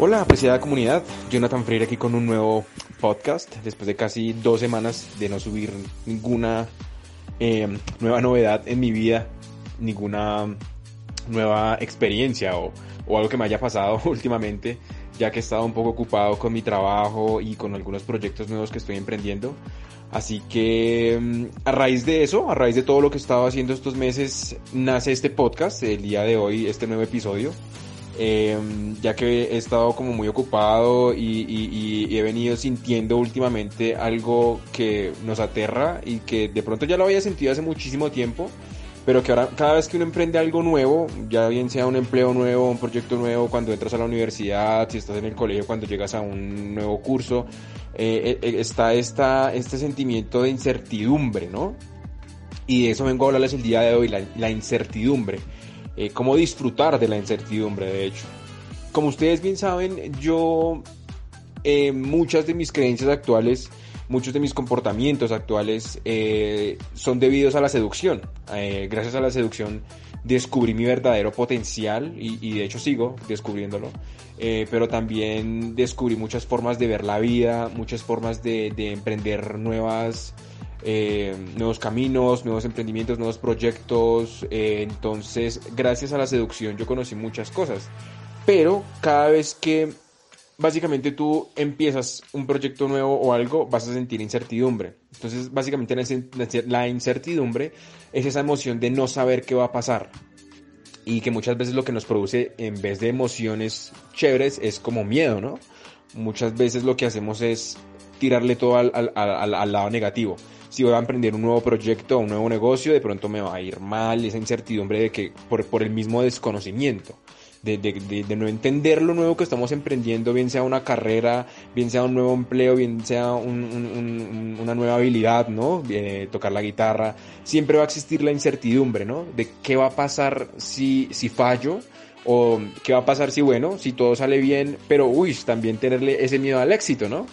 Hola, apreciada comunidad. Jonathan Freire aquí con un nuevo podcast. Después de casi dos semanas de no subir ninguna eh, nueva novedad en mi vida, ninguna nueva experiencia o, o algo que me haya pasado últimamente, ya que he estado un poco ocupado con mi trabajo y con algunos proyectos nuevos que estoy emprendiendo. Así que mm, a raíz de eso, a raíz de todo lo que he estado haciendo estos meses, nace este podcast, el día de hoy, este nuevo episodio. Eh, ya que he estado como muy ocupado y, y, y, he venido sintiendo últimamente algo que nos aterra y que de pronto ya lo había sentido hace muchísimo tiempo, pero que ahora cada vez que uno emprende algo nuevo, ya bien sea un empleo nuevo, un proyecto nuevo, cuando entras a la universidad, si estás en el colegio, cuando llegas a un nuevo curso, eh, eh, está esta, este sentimiento de incertidumbre, ¿no? Y de eso vengo a hablarles el día de hoy, la, la incertidumbre eh, cómo disfrutar de la incertidumbre, de hecho. Como ustedes bien saben, yo eh, muchas de mis creencias actuales, muchos de mis comportamientos actuales eh, son debidos a la seducción. Gracias a la seducción descubrí mi verdadero potencial y, de hecho sigo descubriéndolo. Pero también descubrí muchas formas de ver la vida, muchas formas de emprender nuevas eh, nuevos caminos, nuevos emprendimientos, nuevos proyectos. Eh, entonces, gracias a la seducción yo conocí muchas cosas. Pero cada vez que básicamente tú empiezas un proyecto nuevo o algo, vas a sentir incertidumbre. Entonces, básicamente la incertidumbre es esa emoción de no saber qué va a pasar. Y que muchas veces lo que nos produce, en vez de emociones chéveres, es como miedo, ¿no? Muchas veces lo que hacemos es tirarle todo al, al, al, al lado negativo si voy a emprender un nuevo proyecto un nuevo negocio, de pronto me va a ir mal, esa incertidumbre de que por, por el mismo desconocimiento. De, de, no entender lo nuevo que estamos emprendiendo, bien sea una carrera, bien sea un nuevo empleo, bien sea un, un, un, una nueva habilidad, ¿no? Eh, tocar la guitarra, siempre va a existir la incertidumbre, ¿no? De qué va a pasar si, si fallo, o qué va a pasar si, bueno, si todo sale bien, pero, uy, también tenerle ese miedo al éxito, ¿no?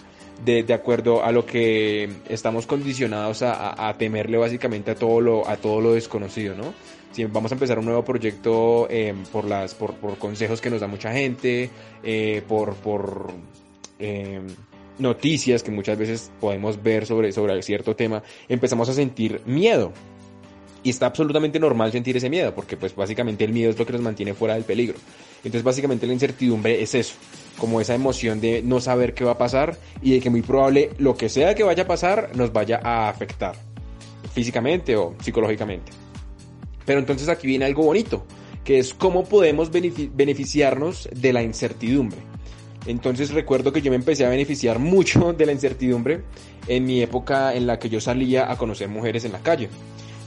De, acuerdo a lo que estamos condicionados a, temerle básicamente a todo lo, a todo lo desconocido, ¿no? Si vamos a empezar un nuevo proyecto eh, por, las, por, por, consejos que nos da mucha gente, eh, por, por eh, noticias que muchas veces podemos ver sobre, sobre cierto tema, empezamos a sentir miedo. Y está absolutamente normal sentir ese miedo, porque pues básicamente el miedo es lo que nos mantiene fuera del peligro. Entonces básicamente la incertidumbre es eso, como esa emoción de no saber qué va a pasar y de que muy probable lo que sea que vaya a pasar nos vaya a afectar físicamente o psicológicamente. Pero entonces aquí viene algo bonito, que es cómo podemos beneficiarnos de la incertidumbre. Entonces recuerdo que yo me empecé a beneficiar mucho de la incertidumbre en mi época en la que yo salía a conocer mujeres en la calle.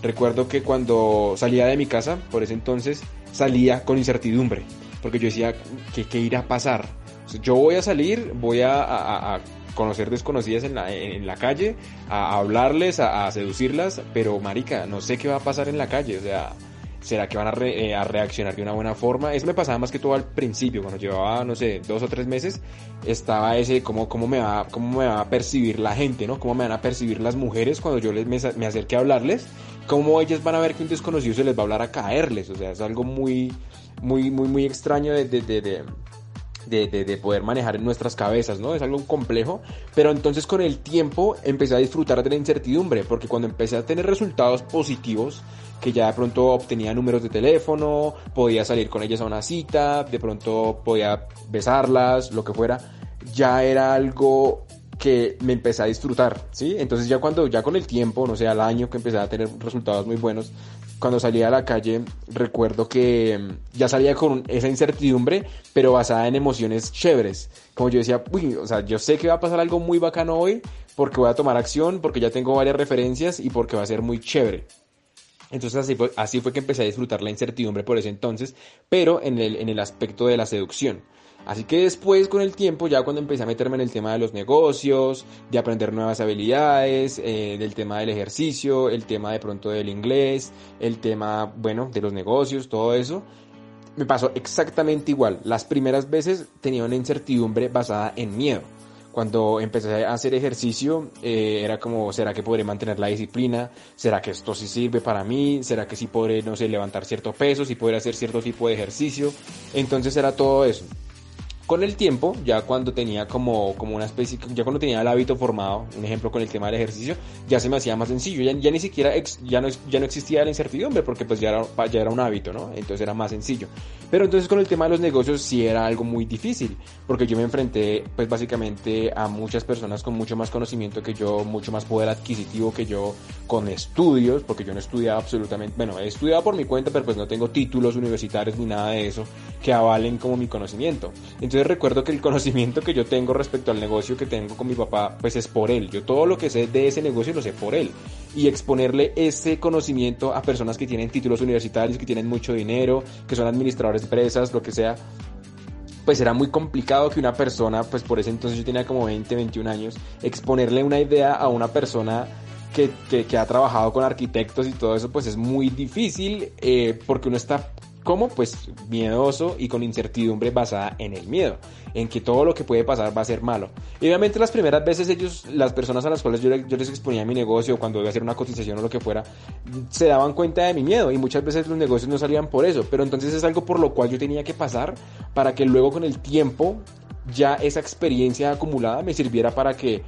Recuerdo que cuando salía de mi casa, por ese entonces, salía con incertidumbre, porque yo decía, ¿qué, qué irá a pasar? Yo voy a salir, voy a, conocer desconocidas en la, en la calle, a, hablarles, a, seducirlas, pero marica, no sé qué va a pasar en la calle, o sea, ¿será que van a, re, eh, a, reaccionar de una buena forma? Eso me pasaba más que todo al principio, cuando llevaba, no sé, dos o tres meses, estaba ese, cómo, cómo, me, va, cómo me va a percibir la gente, ¿no? Cómo me van a percibir las mujeres cuando yo les, me, me acerque a hablarles, cómo ellas van a ver que un desconocido se les va a hablar a caerles, o sea, es algo muy, muy, muy, muy extraño de de, de, de, poder manejar en nuestras cabezas, ¿no? Es algo complejo, pero entonces con el tiempo empecé a disfrutar de la incertidumbre, porque cuando empecé a tener resultados positivos, que ya de pronto obtenía números de teléfono, podía salir con ellas a una cita, de pronto podía besarlas, lo que fuera, ya era algo que me empecé a disfrutar, ¿sí? Entonces ya cuando, ya con el tiempo, no sé, al año que empecé a tener resultados muy buenos, cuando salía a la calle, recuerdo que mm, ya salía con esa incertidumbre, pero basada en emociones chéveres. Como yo decía, uy, o sea, yo sé que va a pasar algo muy bacano hoy, porque voy a tomar acción, porque ya tengo varias referencias y porque va a ser muy chévere. Entonces así fue, así fue que empecé a disfrutar la incertidumbre por ese entonces, pero en el, en el aspecto de la seducción. Así que después con el tiempo, ya cuando empecé a meterme en el tema de los negocios, de aprender nuevas habilidades, eh, del tema del ejercicio, el tema de pronto del inglés, el tema, bueno, de los negocios, todo eso, me pasó exactamente igual. Las primeras veces tenía una incertidumbre basada en miedo. Cuando empecé a hacer ejercicio, eh, era como, ¿será que podré mantener la disciplina? ¿Será que esto sí sirve para mí? ¿Será que sí podré, no sé, levantar cierto peso? ¿Sí podré hacer cierto tipo de ejercicio? Entonces era todo eso. Con el tiempo, ya cuando tenía como, como una especie, ya cuando tenía el hábito formado, un ejemplo con el tema del ejercicio, ya se me hacía más sencillo, ya, ya ni siquiera, ya, no, ya no existía la incertidumbre porque pues ya era, ya era un hábito, ¿no? Entonces era más sencillo. Pero entonces con el tema de los negocios sí era algo muy difícil, porque yo me enfrenté pues básicamente a muchas personas con mucho más conocimiento que yo, mucho más poder adquisitivo que yo, con estudios, porque yo no estudiaba absolutamente, bueno, he estudiado por mi cuenta, pero pues no tengo títulos universitarios ni nada de eso que avalen como mi conocimiento. Entonces recuerdo que el conocimiento que yo tengo respecto al negocio que tengo con mi papá, pues es por él. Yo todo lo que sé de ese negocio lo sé por él. Y exponerle ese conocimiento a personas que tienen títulos universitarios, que tienen mucho dinero, que son administradores de empresas, lo que sea, pues era muy complicado que una persona, pues por ese entonces yo tenía como 20, 21 años, exponerle una idea a una persona que, que, ha trabajado con arquitectos y todo eso, pues es muy difícil eh, porque uno está ¿Cómo? Pues miedoso y con incertidumbre basada en el miedo, en que todo lo que puede pasar va a ser malo. Y obviamente las primeras veces ellos, las personas a las cuales yo, les exponía mi negocio, cuando iba a hacer una cotización o lo que fuera, se daban cuenta de mi miedo y muchas veces los negocios no salían por eso. Pero entonces es algo por lo cual yo tenía que pasar para que luego con el tiempo ya esa experiencia acumulada me sirviera para que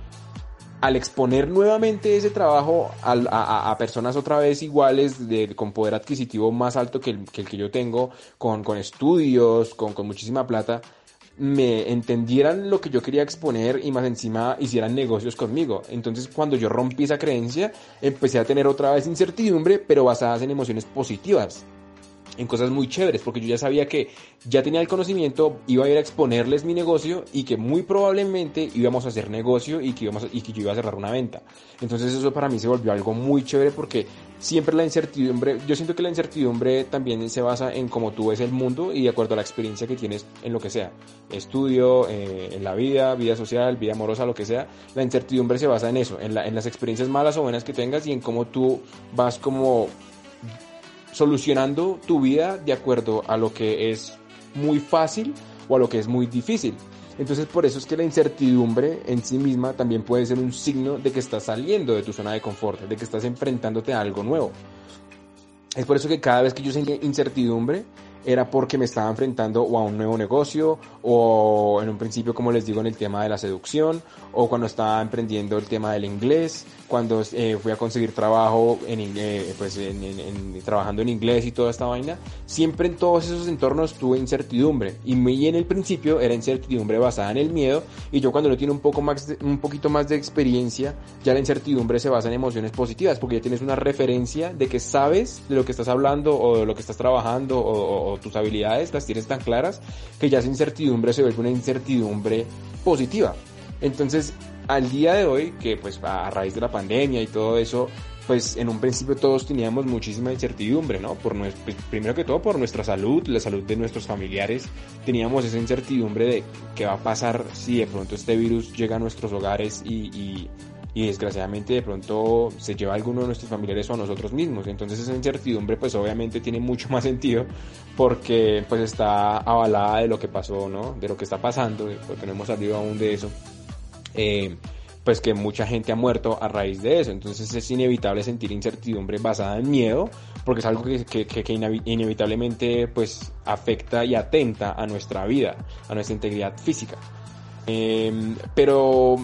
al exponer nuevamente ese trabajo a, personas otra vez iguales, con poder adquisitivo más alto que el que, yo tengo, con, estudios, con, con, muchísima plata, me entendieran lo que yo quería exponer y más encima hicieran negocios conmigo. Entonces cuando yo rompí esa creencia, empecé a tener otra vez incertidumbre, pero basadas en emociones positivas en cosas muy chéveres, porque yo ya sabía que ya tenía el conocimiento, iba a ir a exponerles mi negocio y que muy probablemente íbamos a hacer negocio y que, y que yo iba a cerrar una venta. Entonces eso para mí se volvió algo muy chévere porque siempre la incertidumbre, yo siento que la incertidumbre también se basa en cómo tú ves el mundo y de acuerdo a la experiencia que tienes en lo que sea, estudio, eh, en la vida, vida social, vida amorosa, lo que sea, la incertidumbre se basa en eso, en, la, en las experiencias malas o buenas que tengas y en cómo tú vas como solucionando tu vida de acuerdo a lo que es muy fácil o a lo que es muy difícil. Entonces por eso es que la incertidumbre en sí misma también puede ser un signo de que estás saliendo de tu zona de confort, de que estás enfrentándote a algo nuevo. Es por eso que cada vez que yo sentía incertidumbre, era porque me estaba enfrentando o a un nuevo negocio o en un principio, como les digo, en el tema de la seducción o cuando estaba emprendiendo el tema del inglés, cuando eh, fui a conseguir trabajo en, eh, pues en, trabajando en inglés y toda esta vaina, siempre en todos esos entornos tuve incertidumbre y muy en el principio era incertidumbre basada en el miedo y yo cuando no tiene un poco más un poquito más de experiencia, ya la incertidumbre se basa en emociones positivas porque ya tienes una referencia de que sabes de lo que estás hablando o de lo que estás trabajando o tus habilidades las tienes tan claras que ya esa incertidumbre se vuelve una incertidumbre positiva. Entonces, al día de hoy, que pues a raíz de la pandemia y todo eso, pues en un principio todos teníamos muchísima incertidumbre, ¿no? Por nuestro, pues, primero que todo por nuestra salud, la salud de nuestros familiares, teníamos esa incertidumbre de qué va a pasar si de pronto este virus llega a nuestros hogares y y desgraciadamente de pronto se lleva alguno de nuestros familiares o a nosotros mismos. Entonces esa incertidumbre pues obviamente tiene mucho más sentido porque pues está avalada de lo que pasó, ¿no? De lo que está pasando, porque no hemos salido aún de eso. Eh, pues que mucha gente ha muerto a raíz de eso. Entonces es inevitable sentir incertidumbre basada en miedo, porque es algo que, que, que, inevitablemente pues afecta y atenta a nuestra vida, a nuestra integridad física. Eh, pero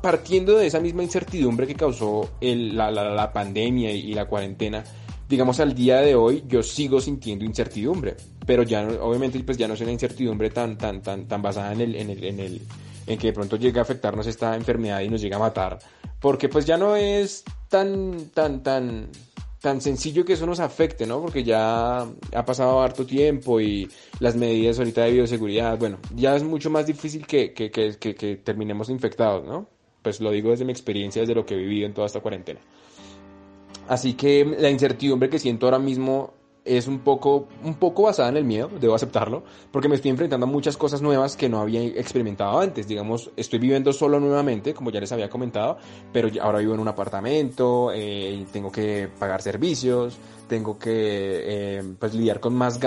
partiendo de esa misma incertidumbre que causó la, pandemia y, la cuarentena, digamos al día de hoy yo sigo sintiendo incertidumbre, pero ya obviamente pues ya no es una incertidumbre tan, tan, tan, tan basada en el, en el, en que de pronto llegue a afectarnos esta enfermedad y nos llegue a matar, porque pues ya no es tan, tan, tan, tan sencillo que eso nos afecte, ¿no? Porque ya ha pasado harto tiempo y las medidas ahorita de bioseguridad, bueno, ya es mucho más difícil que, que, que, que, terminemos infectados, ¿no? Pues lo digo desde mi experiencia, desde lo que he vivido en toda esta cuarentena. Así que la incertidumbre que siento ahora mismo es un poco, un poco basada en el miedo, debo aceptarlo, porque me estoy enfrentando a muchas cosas nuevas que no había experimentado antes. Digamos, estoy viviendo solo nuevamente, como ya les había comentado, pero ahora vivo en un apartamento, eh, tengo que pagar servicios, tengo que eh, pues lidiar con más,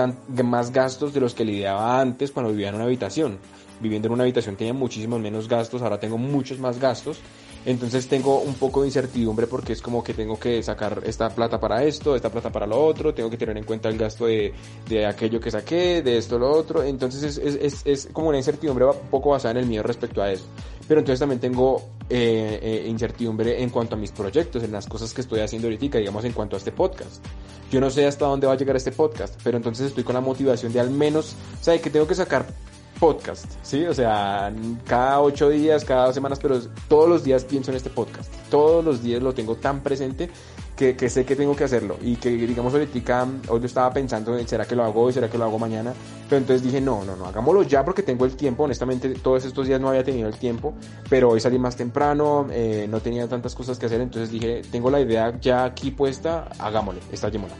más gastos de los que lidiaba antes cuando vivía en una habitación. Viviendo en una habitación tenía muchísimos menos gastos, ahora tengo muchos más gastos entonces tengo un poco de incertidumbre porque es como que tengo que sacar esta plata para esto, esta plata para lo otro, tengo que tener en cuenta el gasto de, de aquello que saqué, de esto, lo otro. Entonces es, es, es, como una incertidumbre un poco basada en el miedo respecto a eso. Pero entonces también tengo eh, eh, incertidumbre en cuanto a mis proyectos, en las cosas que estoy haciendo ahorita, digamos en cuanto a este podcast. Yo no sé hasta dónde va a llegar este podcast, pero entonces estoy con la motivación de al menos, o sea, que tengo que sacar podcast, ¿sí? O sea, cada ocho días, cada dos semanas, pero todos los días pienso en este podcast. Todos los días lo tengo tan presente que, sé que tengo que hacerlo. Y que, digamos, ahorita, hoy yo estaba pensando en, ¿será que lo hago hoy? ¿Será que lo hago mañana? Pero entonces dije, no, no, no, hagámoslo ya porque tengo el tiempo. Honestamente, todos estos días no había tenido el tiempo, pero hoy salí más temprano, eh, no tenía tantas cosas que hacer, entonces dije, tengo la idea ya aquí puesta, hagámosle, está llamada.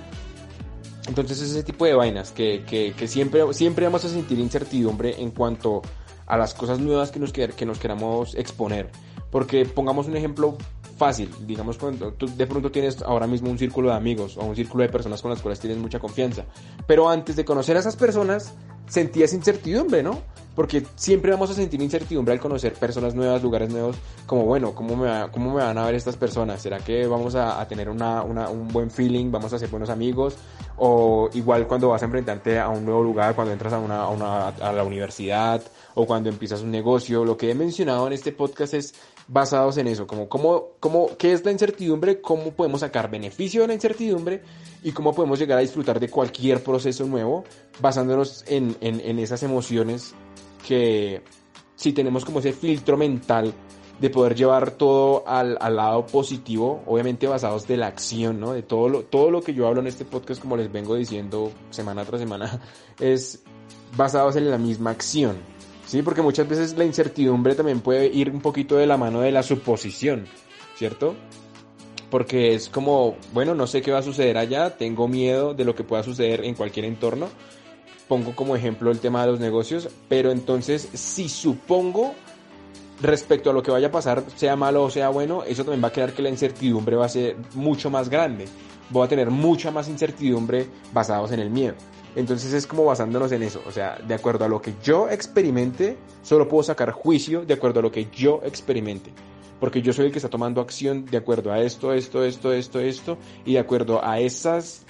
Entonces ese tipo de vainas que, que, que, siempre, siempre vamos a sentir incertidumbre en cuanto a las cosas nuevas que nos, que nos queramos exponer. Porque pongamos un ejemplo fácil, digamos cuando tú de pronto tienes ahora mismo un círculo de amigos o un círculo de personas con las cuales tienes mucha confianza, pero antes de conocer a esas personas sentías incertidumbre, ¿no? Porque siempre vamos a sentir incertidumbre al conocer personas nuevas, lugares nuevos, como bueno, ¿cómo me, cómo me van a ver estas personas? ¿Será que vamos a, tener una, una, un buen feeling? ¿Vamos a ser buenos amigos? O igual cuando vas a enfrentarte a un nuevo lugar, cuando entras a, una, a, una, a la universidad o cuando empiezas un negocio, lo que he mencionado en este podcast es basados en eso, como cómo, cómo, qué es la incertidumbre, cómo podemos sacar beneficio de la incertidumbre y cómo podemos llegar a disfrutar de cualquier proceso nuevo basándonos en, en, en esas emociones que si tenemos como ese filtro mental de poder llevar todo al, al, lado positivo, obviamente basados de la acción, ¿no? De todo lo, todo lo que yo hablo en este podcast, como les vengo diciendo semana tras semana, es basados en la misma acción, ¿sí? Porque muchas veces la incertidumbre también puede ir un poquito de la mano de la suposición, ¿cierto? Porque es como, bueno, no sé qué va a suceder allá, tengo miedo de lo que pueda suceder en cualquier entorno. Pongo como ejemplo el tema de los negocios, pero entonces si supongo respecto a lo que vaya a pasar, sea malo o sea bueno, eso también va a crear que la incertidumbre va a ser mucho más grande. Voy a tener mucha más incertidumbre basados en el miedo. Entonces es como basándonos en eso, o sea, de acuerdo a lo que yo experimente, solo puedo sacar juicio de acuerdo a lo que yo experimente. Porque yo soy el que está tomando acción de acuerdo a esto, esto, esto, esto, esto, y de acuerdo a esas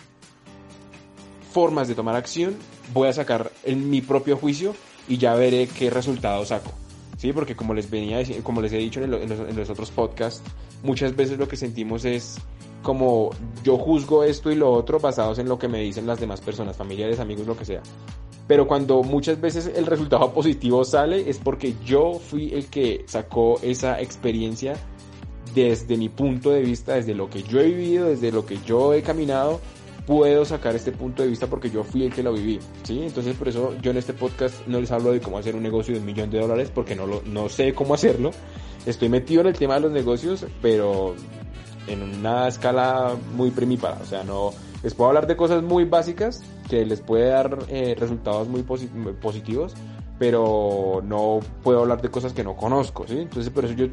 formas de tomar acción, voy a sacar en mi propio juicio y ya veré qué resultado saco. Sí, porque como les venía, como les he dicho en, en los otros podcasts, muchas veces lo que sentimos es como yo juzgo esto y lo otro basados en lo que me dicen las demás personas, familiares, amigos, lo que sea. Pero cuando muchas veces el resultado positivo sale es porque yo fui el que sacó esa experiencia desde mi punto de vista, desde lo que yo he vivido, desde lo que yo he caminado, puedo sacar este punto de vista porque yo fui el que lo viví, ¿sí? Entonces por eso yo en este podcast no les hablo de cómo hacer un negocio de un millón de dólares porque no, lo, no sé cómo hacerlo. Estoy metido en el tema de los negocios, pero en una escala muy primípara. O sea, no les puedo hablar de cosas muy básicas que les puede dar eh, resultados muy positivos, pero no puedo hablar de cosas que no conozco, ¿sí? Entonces, por eso yo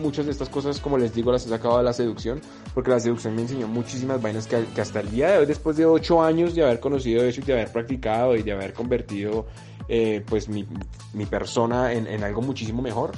muchas de estas cosas, como les digo, las he sacado de la seducción, porque la seducción me enseñó muchísimas vainas que, hasta el día de hoy, después de ocho años de haber conocido eso y de haber practicado y de haber convertido, eh, pues, mi, persona en, algo muchísimo mejor,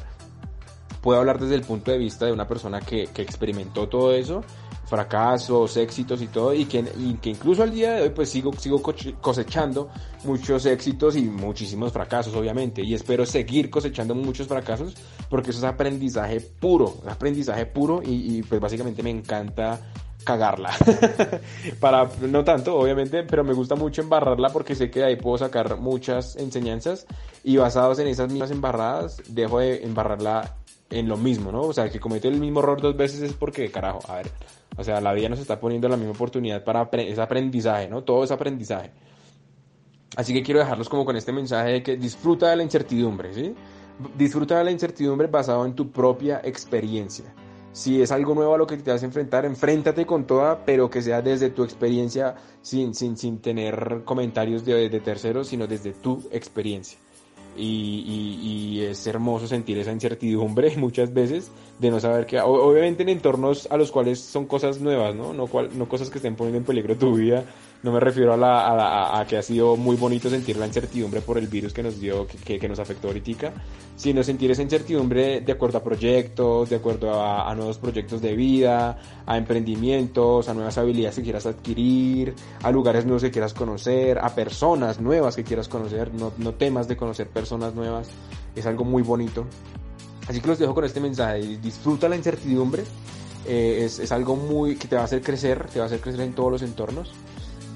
puedo hablar desde el punto de vista de una persona que experimentó todo eso, fracasos, éxitos y todo, y que, y que incluso al día de hoy pues sigo, sigo cosechando muchos éxitos y muchísimos fracasos, obviamente, y espero seguir cosechando muchos fracasos porque eso es aprendizaje puro, aprendizaje puro y, pues básicamente me encanta cagarla. para, no tanto, obviamente, pero me gusta mucho embarrarla porque sé que de ahí puedo sacar muchas enseñanzas y basados en esas mismas embarradas, dejo de embarrarla en lo mismo, ¿no? O sea, que comete el mismo error dos veces es porque, carajo, a ver, o sea, la vida nos está poniendo la misma oportunidad para ese aprendizaje, ¿no? Todo es aprendizaje. Así que quiero dejarlos como con este mensaje de que disfruta de la incertidumbre, ¿sí? Disfruta de la incertidumbre basado en tu propia experiencia. Si es algo nuevo a lo que te vas a enfrentar, enfréntate con toda, pero que sea desde tu experiencia, sin, sin, sin tener comentarios de, de terceros, sino desde tu experiencia. Y, y, es hermoso sentir esa incertidumbre muchas veces de no saber qué, obviamente en entornos a los cuales son cosas nuevas, ¿no? No, cual, no cosas que estén poniendo en peligro tu vida, no me refiero a, que ha sido muy bonito sentir la incertidumbre por el virus que nos dio, que, que nos afectó ahorita, sino sentir esa incertidumbre de acuerdo a proyectos, de acuerdo a, nuevos proyectos de vida, a emprendimientos, a nuevas habilidades que quieras adquirir, a lugares nuevos que quieras conocer, a personas nuevas que quieras conocer, no, no temas de conocer personas nuevas, es algo muy bonito. Así que los dejo con este mensaje, disfruta la incertidumbre, eh, es, es algo muy que te va a hacer crecer, te va a hacer crecer en todos los entornos.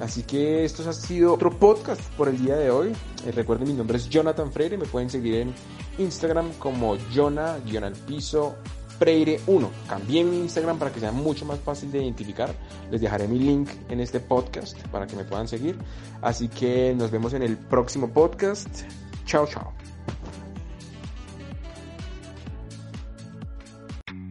Así que esto ha sido otro podcast por el día de hoy. Eh, recuerden, mi nombre es Jonathan Freire. Me pueden seguir en Instagram como Jonah-piso Freire 1. Cambié mi Instagram para que sea mucho más fácil de identificar. Les dejaré mi link en este podcast para que me puedan seguir. Así que nos vemos en el próximo podcast. Chao, chao.